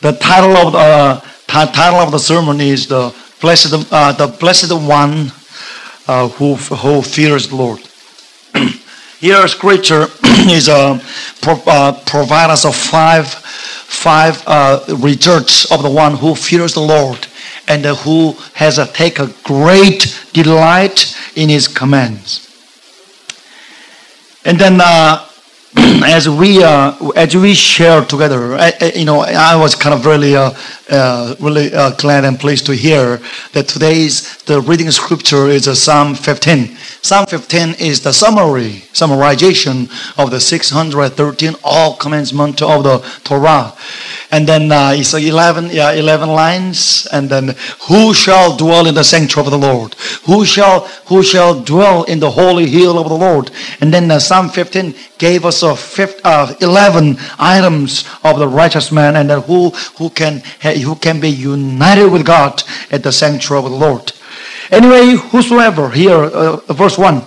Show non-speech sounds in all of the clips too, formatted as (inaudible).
The title of the ti- title of the sermon is the blessed uh, the blessed one uh, who who fears the Lord. (clears throat) Here, scripture (clears throat) is uh, pro- uh, provide us of five five uh, of the one who fears the Lord and uh, who has uh, take a great delight in His commands. And then, uh, (clears throat) as we uh, as we share together, I, you know, I was kind of really uh, uh, really uh, glad and pleased to hear that today's the reading scripture is uh, Psalm 15. Psalm 15 is the summary summarization of the 613 all commandments of the Torah, and then uh, it's uh, 11 yeah 11 lines, and then who shall dwell in the sanctuary of the Lord? Who shall who shall dwell in the holy hill of the Lord? And then Psalm 15 gave us a fifth, uh, 11 items of the righteous man and who, who, can, who can be united with God at the sanctuary of the Lord. Anyway, whosoever, here, uh, verse 1.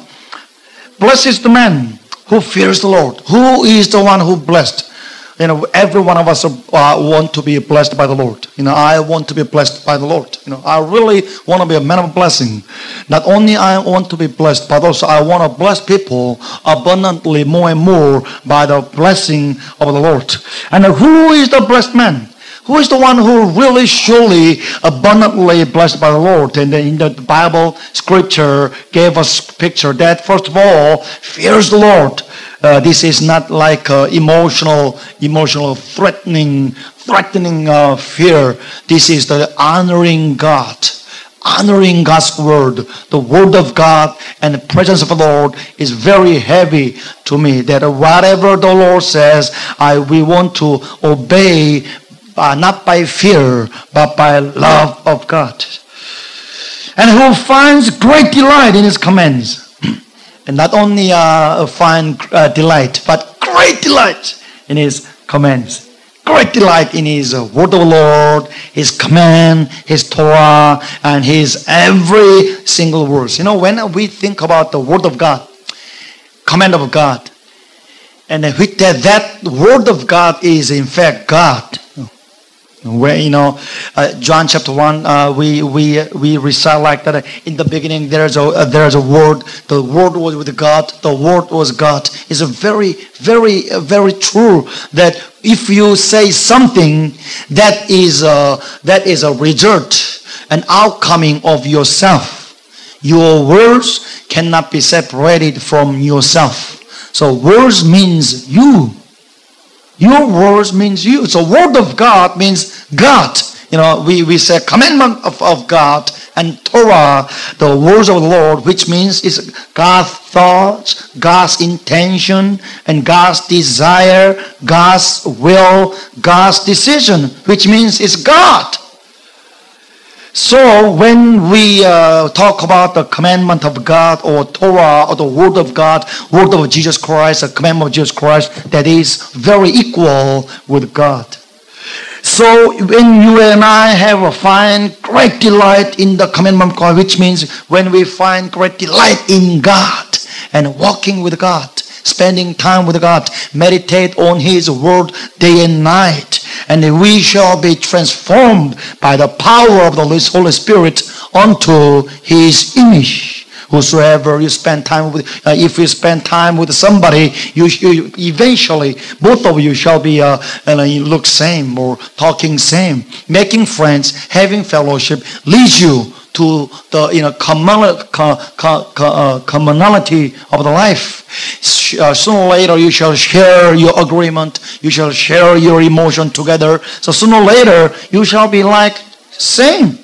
Blessed is the man who fears the Lord. Who is the one who blessed? You know, every one of us uh, want to be blessed by the Lord. You know, I want to be blessed by the Lord. You know, I really want to be a man of blessing. Not only I want to be blessed, but also I want to bless people abundantly more and more by the blessing of the Lord. And who is the blessed man? Who is the one who really surely abundantly blessed by the Lord? And in the Bible scripture gave us picture that first of all fears the Lord. Uh, this is not like uh, emotional, emotional threatening, threatening uh, fear. This is the honoring God honoring God's word, the word of God, and the presence of the Lord is very heavy to me. That whatever the Lord says, I we want to obey, uh, not by fear, but by love of God. And who finds great delight in His commands, and not only uh, find uh, delight, but great delight in His commands great delight in his uh, word of the Lord, his command, his Torah, and his every single verse. You know, when we think about the word of God, command of God, and that, that word of God is in fact God. Where you know, uh, John chapter one, uh, we we we recite like that. In the beginning, there's a uh, there's a word. The word was with God. The word was God. It's a very very uh, very true that if you say something that is a, that is a result, an outcoming of yourself, your words cannot be separated from yourself. So words means you. Your words means you. So word of God means God. You know, we, we say commandment of, of God and Torah, the words of the Lord, which means is God's thoughts, God's intention, and God's desire, God's will, God's decision, which means it's God. So when we uh, talk about the commandment of God or Torah or the word of God, word of Jesus Christ, the commandment of Jesus Christ, that is very equal with God. So when you and I have a find great delight in the commandment of God, which means when we find great delight in God and walking with God, spending time with God, meditate on His word day and night, and we shall be transformed by the power of the Holy Spirit unto His image. Whosoever you spend time with, uh, if you spend time with somebody, you, you eventually both of you shall be uh, and uh, you look same or talking same, making friends, having fellowship leads you to the you know uh, commonality of the life. Uh, sooner or later, you shall share your agreement. You shall share your emotion together. So sooner or later, you shall be like same.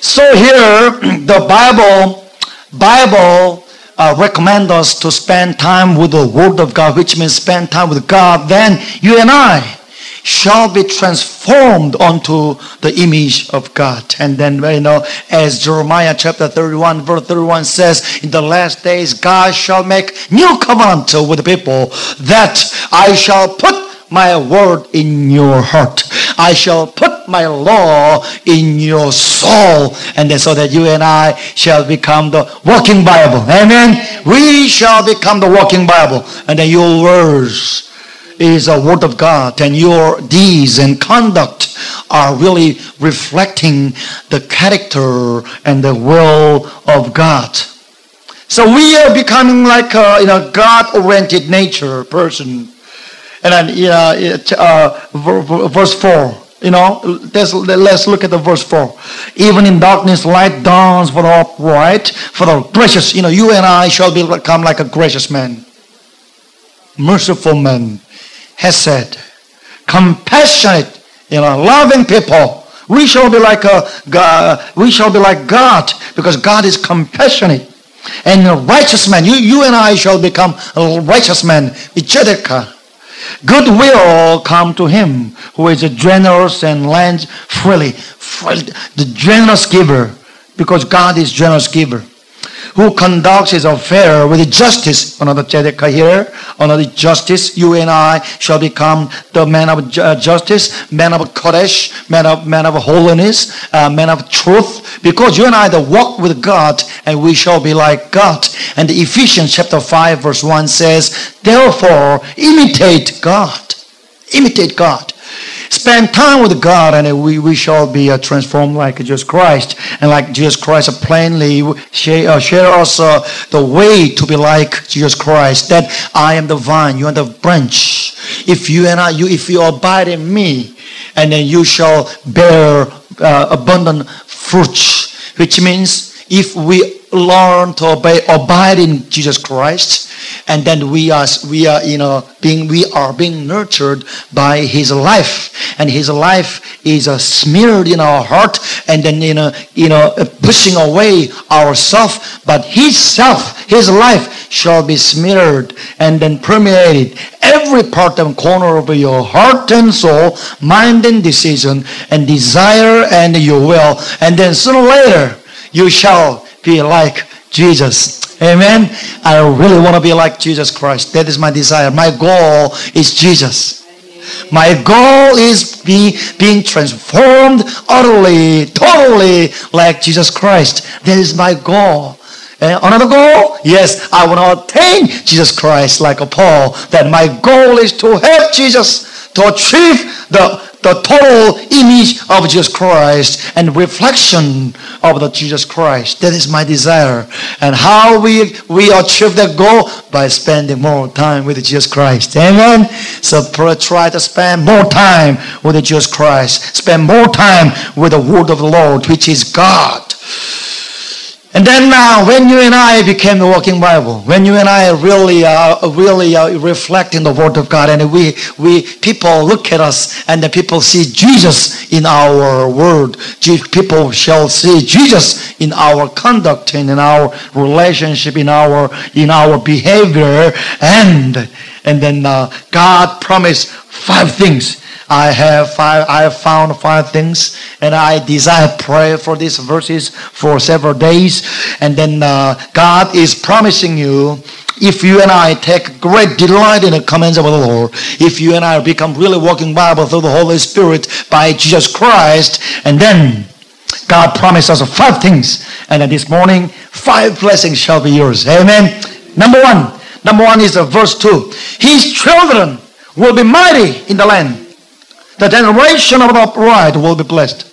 So here, (clears throat) the Bible Bible uh, recommend us to spend time with the Word of God, which means spend time with God. Then you and I shall be transformed unto the image of God. And then, you know, as Jeremiah chapter 31, verse 31 says, in the last days, God shall make new covenant with the people that I shall put my word in your heart. I shall put my law in your soul. And then so that you and I shall become the walking Bible. Amen. We shall become the walking Bible. And then your words is a word of God and your deeds and conduct are really reflecting the character and the will of God. So we are becoming like a you know, God-oriented nature person. And then know, it, uh, verse 4. You know, let's, let's look at the verse 4. Even in darkness, light dawns for the upright, for the gracious. You know, you and I shall become like a gracious man, merciful man, has said, compassionate, you know, loving people. We shall be like a God, we shall be like God because God is compassionate and a righteous man. You, you and I shall become a righteous man. Ichedeka. Good will come to him who is generous and lends freely. The generous giver, because God is generous giver who conducts his affair with justice. Another tzedekah here, another justice. You and I shall become the man of justice, man of kodesh, man of man of holiness, uh, man of truth. Because you and I the walk with God, and we shall be like God. And Ephesians chapter five verse one says, "Therefore imitate God, imitate God." Spend time with God and we, we shall be uh, transformed like Jesus Christ. And like Jesus Christ uh, plainly share, uh, share us uh, the way to be like Jesus Christ. That I am the vine, you are the branch. If you and I, you, if you abide in me, and then you shall bear uh, abundant fruits, which means if we learn to obey, abide in Jesus Christ, and then we are we are you know being we are being nurtured by His life, and His life is uh, smeared in our heart, and then you know you know pushing away ourself, but His self, His life shall be smeared and then permeated every part and corner of your heart and soul, mind and decision, and desire and your will, and then sooner or later you shall be like Jesus. Amen. I really want to be like Jesus Christ. That is my desire. My goal is Jesus. My goal is be, being transformed utterly, totally like Jesus Christ. That is my goal. And another goal? Yes, I want to attain Jesus Christ like a Paul. That my goal is to help Jesus to achieve the the total image of Jesus Christ and reflection of the Jesus Christ. That is my desire. And how we, we achieve that goal? By spending more time with Jesus Christ. Amen. So try to spend more time with Jesus Christ. Spend more time with the word of the Lord, which is God. And then now, when you and I became the walking Bible, when you and I really, uh, really uh, reflecting the Word of God, and we, we, people look at us, and the people see Jesus in our word. People shall see Jesus in our conduct, and in our relationship, in our, in our behavior, and, and then uh, God promised five things I have five, I have found five things, and I desire prayer for these verses for several days. And then uh, God is promising you, if you and I take great delight in the commands of the Lord, if you and I become really walking Bible through the Holy Spirit by Jesus Christ, and then God promised us five things, and this morning five blessings shall be yours. Amen. Number one, number one is verse two. His children will be mighty in the land. The generation of the upright will be blessed.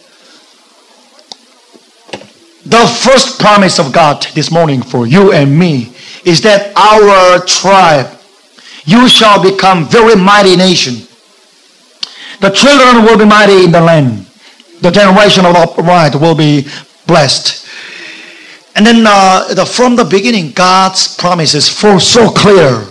The first promise of God this morning for you and me is that our tribe, you shall become very mighty nation. The children will be mighty in the land. The generation of the upright will be blessed. And then uh, the, from the beginning, God's promises for so clear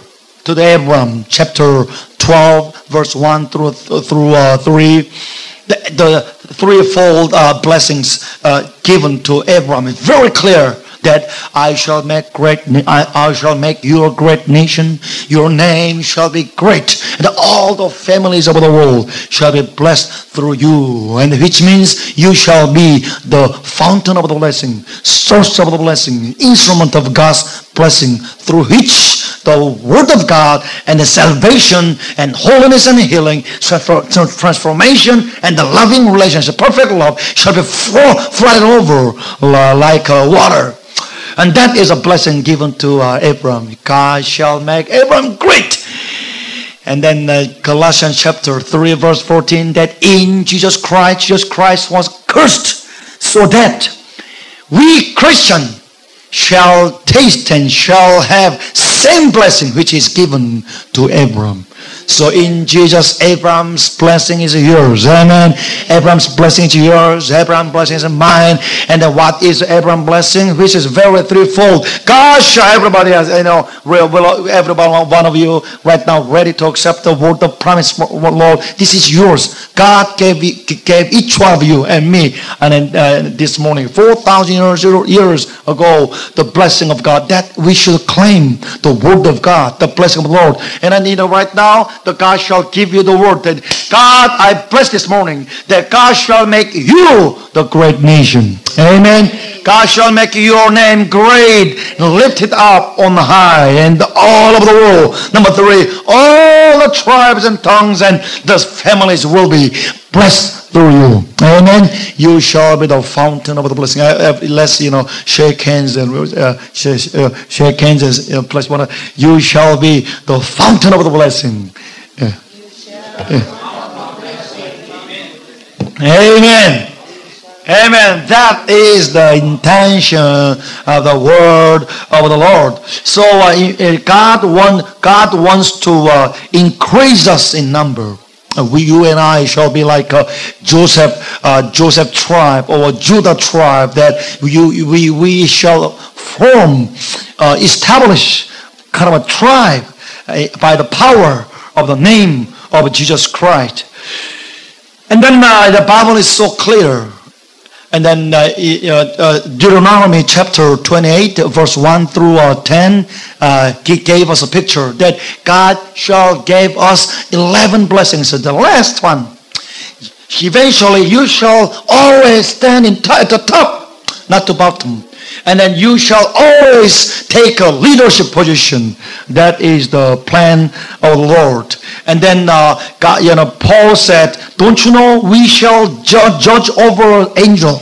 to the Abram, chapter 12, verse 1 through, through uh, 3. The, the threefold uh, blessings uh, given to Abraham is very clear that I shall make great, I, I shall make you a great nation. Your name shall be great, and all the families of the world shall be blessed through you. And which means you shall be the fountain of the blessing, source of the blessing, instrument of God's blessing, through which the word of God and the salvation and holiness and healing, transformation and the loving relationship, perfect love shall be flooded over like uh, water. And that is a blessing given to uh, Abram. God shall make Abram great. And then uh, Colossians chapter 3 verse 14 that in Jesus Christ, Jesus Christ was cursed so that we Christian shall taste and shall have same blessing which is given to Abraham. So in Jesus, Abraham's blessing is yours. Amen. Abraham's blessing is yours. Abraham's blessing is mine. And what is Abraham's blessing? Which is very threefold. Gosh, everybody has, you know, everybody, one of you right now ready to accept the word of promise, Lord. This is yours. God gave, gave each one of you and me. And uh, this morning, 4,000 years, years ago, the blessing of God that we should claim the word of God, the blessing of the Lord. And I need right now the God shall give you the word that God, I bless this morning that God shall make you the great nation. Amen. God shall make your name great lifted up on high and all over the world. Number three, all the tribes and tongues and the families will be blessed through you. Amen. You shall be the fountain of the blessing. Uh, let's you know shake hands and uh, shake, uh, shake hands and uh, plus one. You shall be the fountain of the blessing. Yeah. Yeah. Amen. Amen. That is the intention of the word of the Lord. So uh, God, want, God wants to uh, increase us in number. Uh, we, you and I shall be like uh, Joseph, uh, Joseph tribe or Judah tribe that you, we, we shall form, uh, establish kind of a tribe uh, by the power of the name of Jesus Christ. And then uh, the Bible is so clear. And then uh, uh, Deuteronomy chapter 28, verse 1 through uh, 10, uh, he gave us a picture that God shall give us 11 blessings. The last one, eventually you shall always stand in t- at the top, not the bottom and then you shall always take a leadership position. That is the plan of the Lord. And then uh, God, you know, Paul said, "Don't you know we shall ju- judge over angel."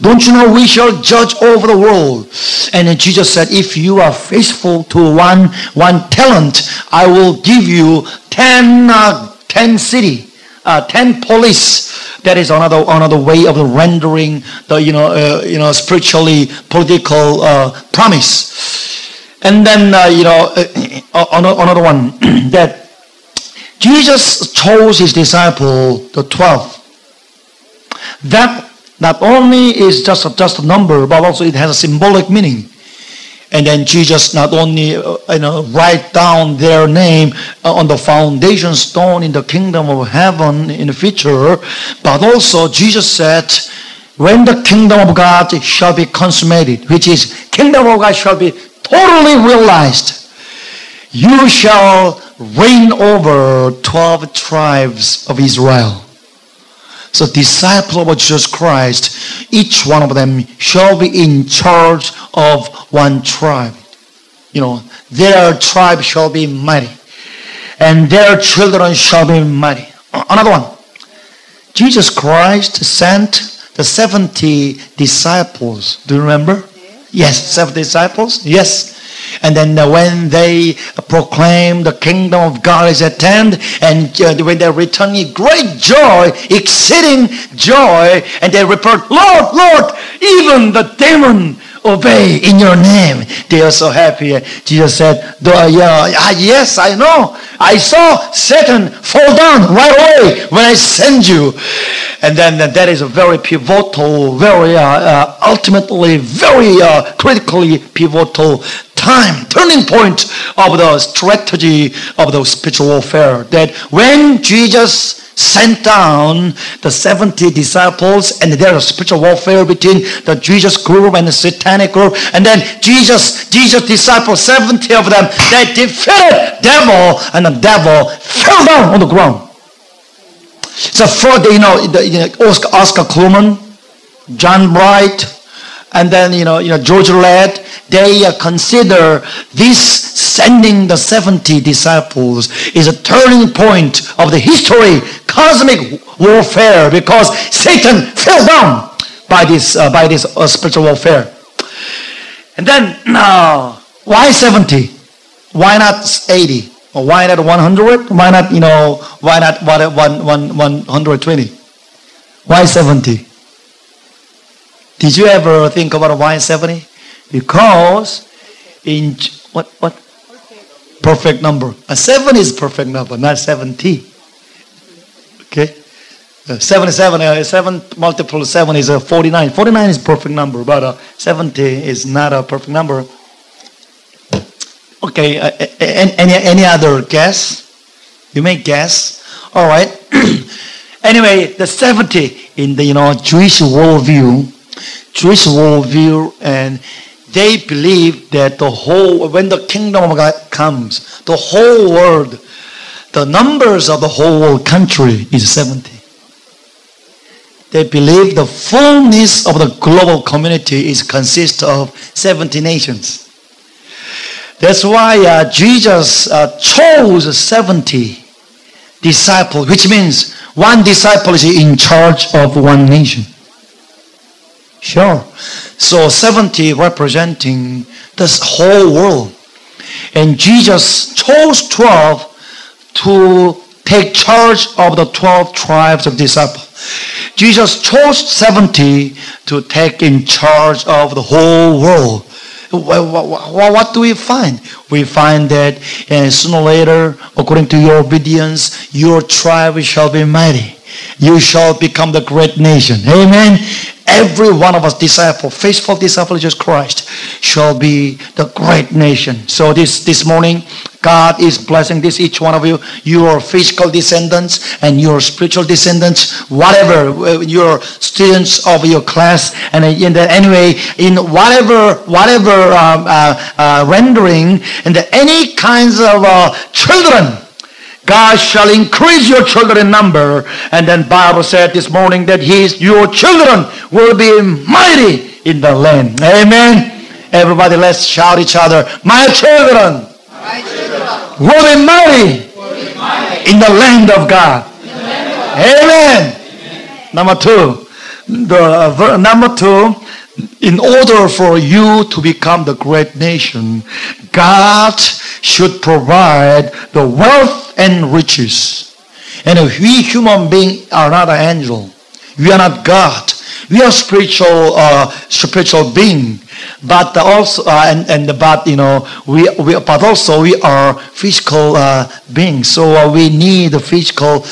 Don't you know we shall judge over the world? And then Jesus said, if you are faithful to one, one talent, I will give you 10, uh, 10 city, uh, 10 police that is another another way of rendering the you know uh, you know spiritually political uh, promise. And then uh, you know uh, uh, another one (clears throat) that Jesus chose his disciple the twelve. That not only is just a, just a number, but also it has a symbolic meaning. And then Jesus not only uh, you know write down their name uh, on the foundation stone in the kingdom of heaven in the future, but also Jesus said, when the kingdom of God shall be consummated, which is kingdom of God shall be totally realized, you shall reign over 12 tribes of Israel. So disciple of Jesus Christ, each one of them shall be in charge of one tribe. You know, their tribe shall be mighty, and their children shall be mighty. Another one. Jesus Christ sent the 70 disciples. Do you remember? Yes, 70 disciples. Yes. And then uh, when they proclaim the kingdom of God is at hand, and uh, when they return great joy, exceeding joy, and they report, Lord, Lord, even the demon obey in your name. They are so happy. Jesus said, yeah, ah, yes, I know. I saw Satan fall down right away when I send you. And then that is a very pivotal, very uh, uh, ultimately, very uh, critically pivotal time, turning point of the strategy of the spiritual warfare. That when Jesus sent down the 70 disciples and there's a spiritual warfare between the Jesus group and the satanic group and then Jesus Jesus disciples 70 of them they defeated devil and the devil fell down on the ground so for the, you know, the, you know Oscar, Oscar Cullmann John Bright and then you know you know George Ladd they uh, consider this sending the 70 disciples is a turning point of the history cosmic warfare because Satan fell down by this uh, by this uh, spiritual warfare and then now uh, why 70 why not 80 Or Why not 100? Why not, you know, why not what, one, one, 120? Why 70? Did you ever think about why 70? Because in what what perfect number. A seven is perfect number, not 70. Okay? Uh, 77, uh, 7 multiple 7 is a 49. 49 is perfect number, but uh, 70 is not a perfect number. Okay, uh, any, any other guess? You may guess. All right. (clears throat) anyway, the 70 in the you know Jewish worldview, Jewish worldview, and they believe that the whole when the kingdom of God comes, the whole world, the numbers of the whole world country is 70. They believe the fullness of the global community is consist of 70 nations. That's why uh, Jesus uh, chose 70 disciples, which means one disciple is in charge of one nation. Sure. So 70 representing this whole world. And Jesus chose 12 to take charge of the 12 tribes of disciples. Jesus chose 70 to take in charge of the whole world. What do we find? We find that sooner or later, according to your obedience, your tribe shall be mighty. You shall become the great nation. Amen. Every one of us disciple, faithful disciple Jesus Christ, shall be the great nation. So this this morning, God is blessing this each one of you, your physical descendants and your spiritual descendants, whatever uh, your students of your class, and in the anyway, in whatever whatever um, uh, uh, rendering, and any kinds of uh, children God shall increase your children in number. And then Bible said this morning that his, your children will be mighty in the land. Amen. Everybody, let's shout each other. My children, My children will, be mighty, will be mighty in the land of God. Land of God. Amen. Amen. Number two. The uh, number two in order for you to become the great nation, God should provide the wealth and riches. And if we human beings are not an angel. We are not God. We are spiritual, uh, spiritual being but also uh, and and but you know we, we but also we are physical uh, beings. So uh, we need the physical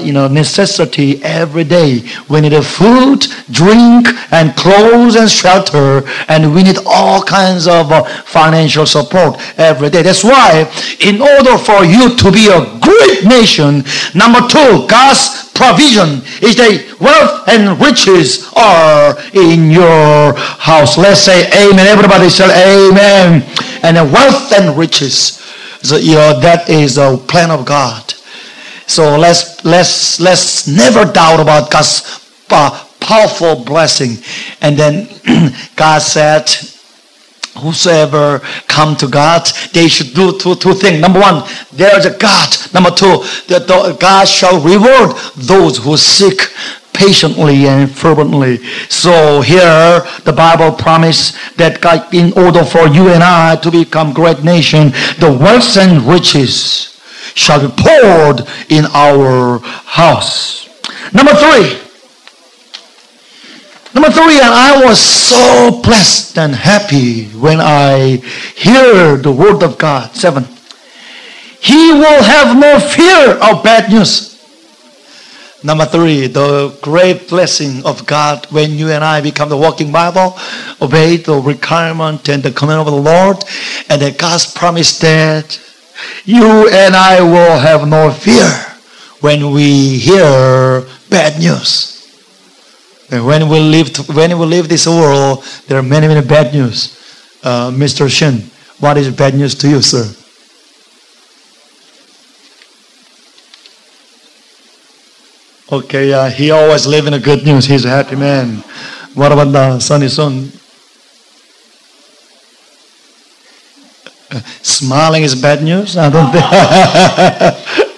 you know necessity every day. We need food drink and clothes and shelter and we need all kinds of financial support every day. That's why in order for you to be a great nation number two god's provision is that wealth and riches are in your house. Let's say amen. Everybody say amen. And wealth and riches. So, you know, that is the plan of God. So let's let's let's never doubt about God's powerful blessing. And then (clears throat) God said, whosoever come to God, they should do two, two things. Number one, there is a God. Number two, that God shall reward those who seek patiently and fervently. So here the Bible promised that God, in order for you and I to become great nation, the wealth and riches shall be poured in our house. Number three, Number three, and I was so blessed and happy when I hear the word of God. Seven. He will have no fear of bad news. Number three, the great blessing of God when you and I become the walking Bible, obey the requirement and the command of the Lord, and that God's promise that you and I will have no fear when we hear bad news. And when we leave, when we leave this world, there are many, many bad news. Uh, Mr. Shin, what is bad news to you, sir? Okay, uh, he always live in a good news. He's a happy man. What about the sunny son? Uh, smiling is bad news? I don't think. (laughs)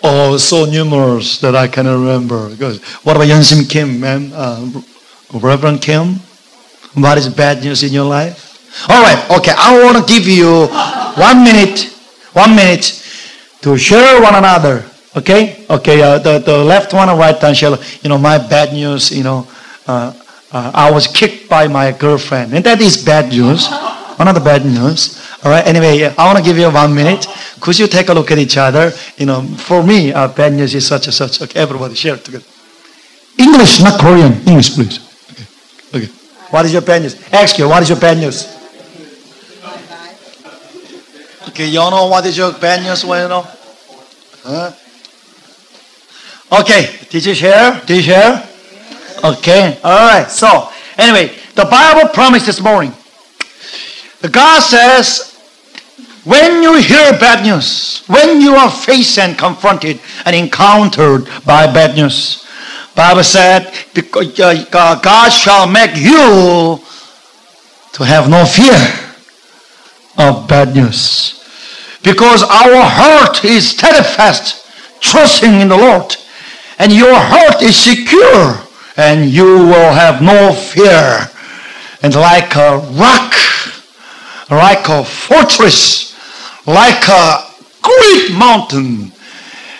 Oh, so numerous that I cannot remember. What about Yansim Kim, man? Uh, Reverend Kim? What is bad news in your life? All right, okay. I want to give you one minute, one minute to share one another. Okay, okay. Uh, the the left one and right one share. You know my bad news. You know, uh, uh, I was kicked by my girlfriend, and that is bad news. (laughs) Another bad news. All right. Anyway, I want to give you one minute. Could you take a look at each other? You know, for me, uh, bad news is such and such. Okay, everybody share together. English, not Korean. English, please. Okay. Okay. What is your bad news? Ask you. What is your bad news? Okay, y'all know what is your bad news? Well, you know. Huh? Okay, did you share? Did you share? Okay, all right. So, anyway, the Bible promised this morning. The God says, when you hear bad news, when you are faced and confronted and encountered by bad news, Bible said, because uh, God shall make you to have no fear of bad news. Because our heart is steadfast, trusting in the Lord, and your heart is secure, and you will have no fear. And like a rock, like a fortress, like a great mountain,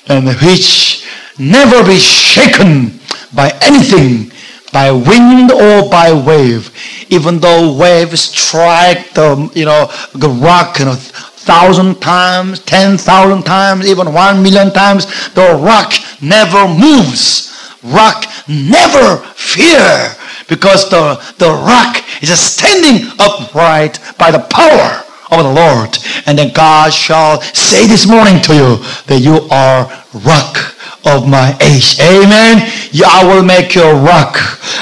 and which never be shaken by anything, by wind or by wave. Even though waves strike the you know the rock know, thousand times, ten thousand times, even one million times, the rock never moves. Rock never fear because the, the rock is standing upright by the power of the Lord. And then God shall say this morning to you that you are rock of my age. Amen. I will make you a rock.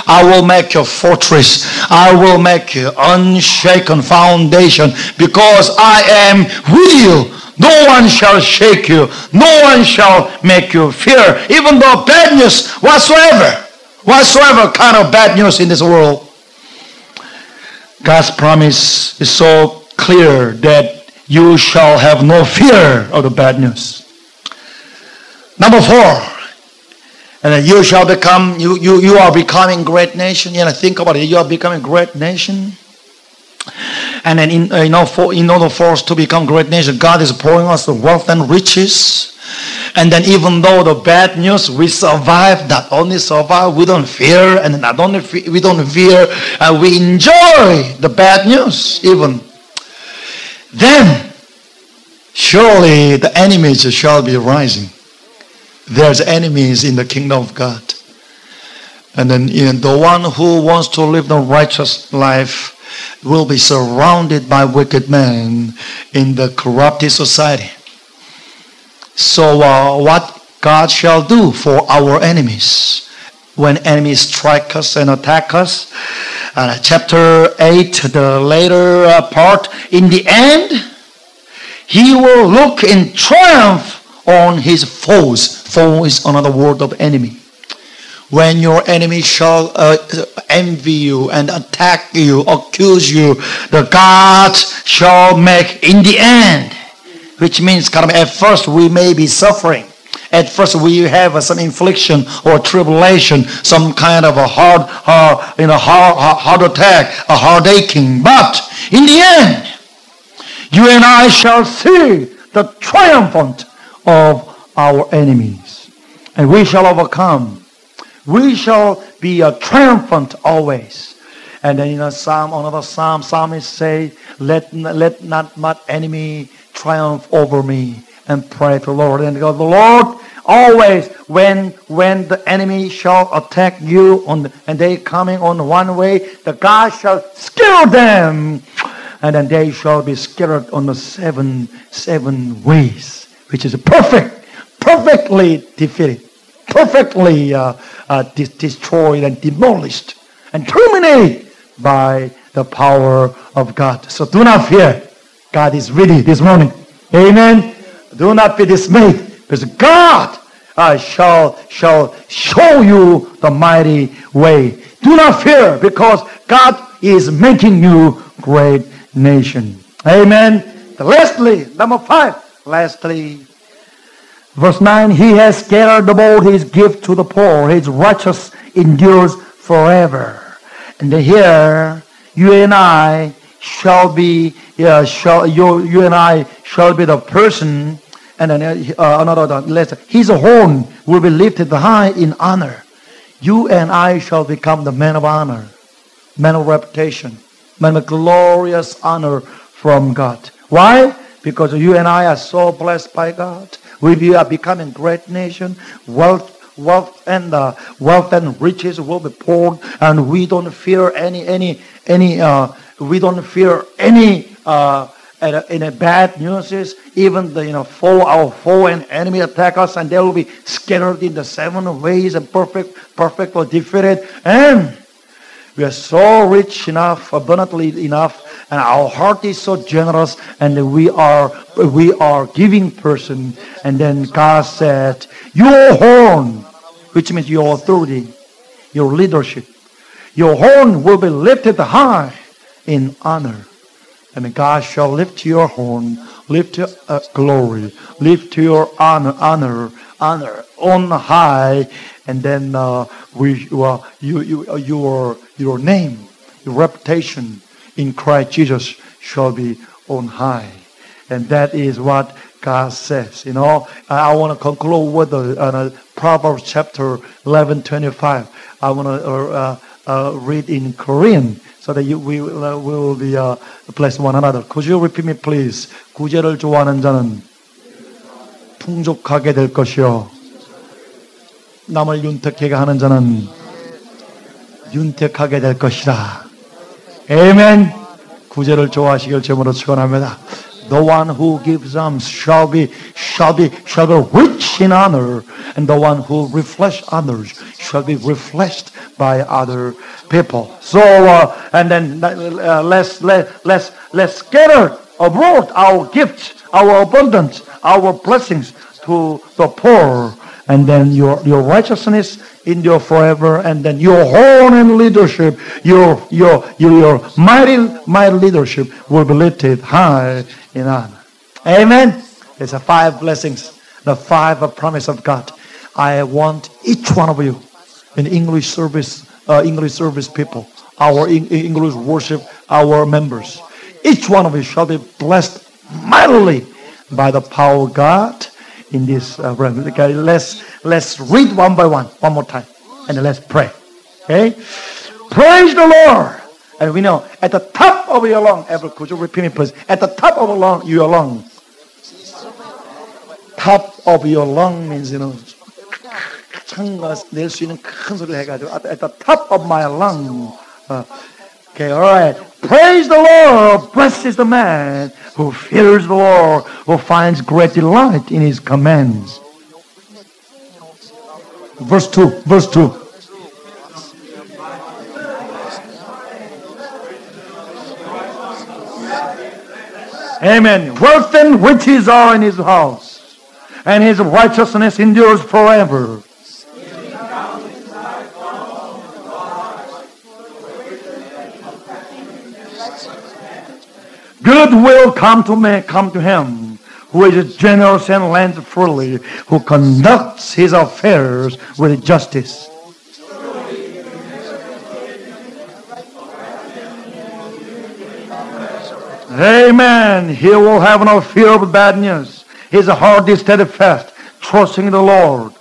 I will make you a fortress. I will make you unshaken foundation because I am with you. No one shall shake you. No one shall make you fear. Even though bad news whatsoever, whatsoever kind of bad news in this world. God's promise is so clear that you shall have no fear of the bad news. Number four, and you shall become, you, you, you are becoming great nation. You know, think about it. You are becoming great nation. And then, in, uh, you know, for, in order for us to become great nation, God is pouring us the wealth and riches. And then, even though the bad news, we survive. Not only survive, we don't fear, and not only fe- we don't fear, uh, we enjoy the bad news. Even then, surely the enemies shall be rising. There's enemies in the kingdom of God. And then you know, the one who wants to live the righteous life will be surrounded by wicked men in the corrupted society. So, uh, what God shall do for our enemies when enemies strike us and attack us? Uh, chapter 8, the later uh, part, in the end, he will look in triumph on his foes. Foe is another word of enemy. When your enemy shall uh, envy you and attack you, accuse you, the God shall make in the end. Which means, kind of, at first we may be suffering. At first we have some infliction or tribulation, some kind of a hard, hard you know, hard, heart attack, a heart aching. But in the end, you and I shall see the triumphant of our enemies. And we shall overcome. We shall be a triumphant always. And then in a psalm, another psalm, psalmist say, let, let not my enemy triumph over me and pray to the Lord. And God, the Lord, always when when the enemy shall attack you on the, and they coming on one way, the God shall scare them, and then they shall be scattered on the seven seven ways which is perfect, perfectly defeated, perfectly uh, uh, de- destroyed and demolished and terminated by the power of God. So do not fear. God is ready this morning. Amen. Do not be dismayed because God uh, shall, shall show you the mighty way. Do not fear because God is making you great nation. Amen. Lastly, number five. Lastly, verse 9, He has scattered abroad His gift to the poor. His righteous endures forever. And here, you and I shall be, yeah, shall you, you and I shall be the person, and then uh, another letter. His horn will be lifted high in honor. You and I shall become the man of honor, man of reputation, man of glorious honor from God. Why? Because you and I are so blessed by God. We are becoming great nation. Wealth wealth and uh, wealth and riches will be poured, and we don't fear any any any. Uh, we don't fear any uh, any bad news. Even the you know foe, our foe and enemy attack us, and they will be scattered in the seven ways and perfect, perfect perfectly defeated. And we are so rich enough, abundantly enough, and our heart is so generous, and we are we are giving person. And then God said, "Your horn, which means your authority, your leadership, your horn will be lifted high." in honor. And God shall lift your horn, lift your uh, glory, lift your honor, honor, honor on high, and then uh, we, uh, you, you, uh, your, your name, your reputation in Christ Jesus shall be on high. And that is what God says. You know, I, I want to conclude with a, uh, Proverbs chapter 11, 25. I want to uh, uh, read in Korean. so that you, we will, uh, will be uh, bless one another. Could you repeat me, please? 구제를 좋아하는 자는 풍족하게 될 것이요. 남을 윤택하게 하는 자는 윤택하게 될 것이다. 에멘. 구제를 좋아하시길 제물로 축원합니다. The one who gives alms shall be shall be shall be rich in honor, and the one who reflects others shall be reflected by other people. So uh, and then uh, let's let let's let's scatter abroad our gifts, our abundance, our blessings to the poor, and then your your righteousness endure forever, and then your horn and leadership, your your your, your mighty mighty leadership will be lifted high in honor. Amen. It's a five blessings, the five promise of God. I want each one of you in English service, uh, English service people, our English worship, our members. Each one of you shall be blessed mightily by the power of God in this uh, realm. Okay, let's let's read one by one, one more time, and let's pray. Okay, praise the Lord. And we know at the top of your lung, ever could you repeat me please? At the top of your lung, your lung. Top of your lung means you know 창가 낼수 있는 큰 소리를 해가지고 at the top of my lung. Uh, okay, all right. Praise the Lord. Blessed is the man who fears the Lord, who finds great delight in his commands. Verse 2. Verse 2. Amen. Wealth and riches are in his house, and his righteousness endures forever. Good will come to me, come to him who is generous and lends freely, who conducts his affairs with justice. Amen. He will have no fear of bad news. His heart is steadfast, trusting the Lord.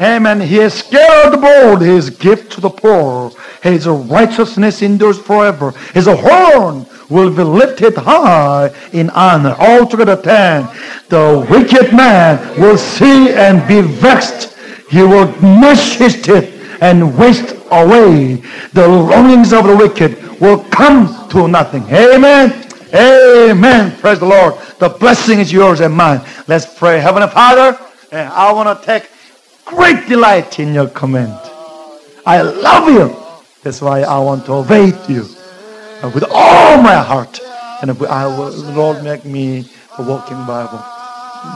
Amen. He has the abroad his gift to the poor. His righteousness endures forever. His horn will be lifted high in honor. Altogether ten. The wicked man will see and be vexed he will gnash his teeth and waste away. The longings of the wicked will come to nothing. Amen. Amen. Praise the Lord. The blessing is yours and mine. Let's pray. Heavenly Father, eh, I want to take great delight in your command. I love you. That's why I want to obey you with all my heart. And I will, Lord, make me a walking Bible.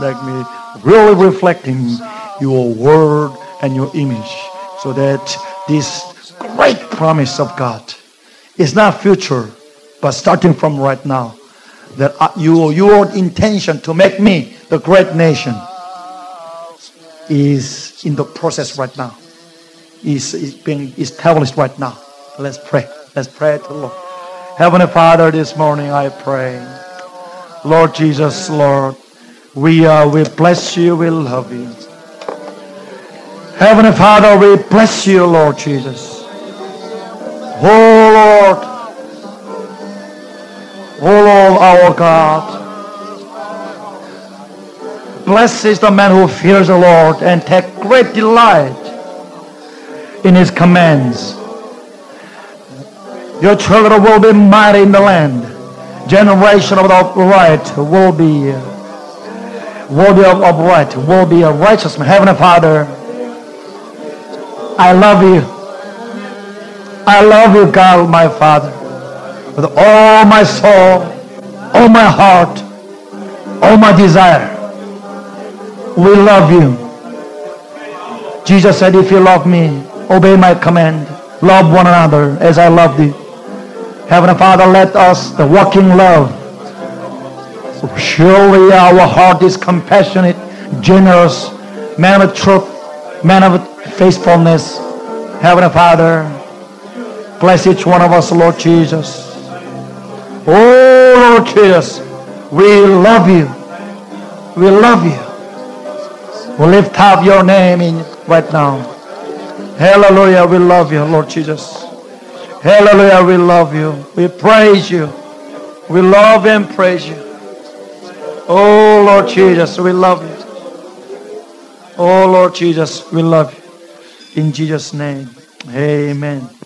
Make me really reflecting your word and your image so that this great promise of God is not future, but starting from right now, that you, your intention to make me the great nation is in the process right now. Is, is being established right now. Let's pray. Let's pray to the Lord. Heavenly Father, this morning I pray. Lord Jesus, Lord, we uh, we bless you, we love you. Heavenly Father, we bless you, Lord Jesus. Oh Lord, oh Lord, our God. Blessed is the man who fears the Lord and take great delight in his commands. Your children will be mighty in the land. Generation of the upright will be will be upright, will be a righteous man. Heavenly Father, I love you. I love you, God, my Father, with all my soul, all my heart, all my desire. We love you. Jesus said, if you love me, obey my command. Love one another as I love thee. Heavenly Father, let us, the walking love, surely our heart is compassionate, generous, man of truth, man of faithfulness. Heavenly Father, bless each one of us, Lord Jesus. Oh, Lord Jesus, we love you. We love you. We lift up your name in right now. Hallelujah, we love you, Lord Jesus. Hallelujah, we love you. We praise you. We love and praise you. Oh, Lord Jesus, we love you. Oh, Lord Jesus, we love you. In Jesus' name, amen.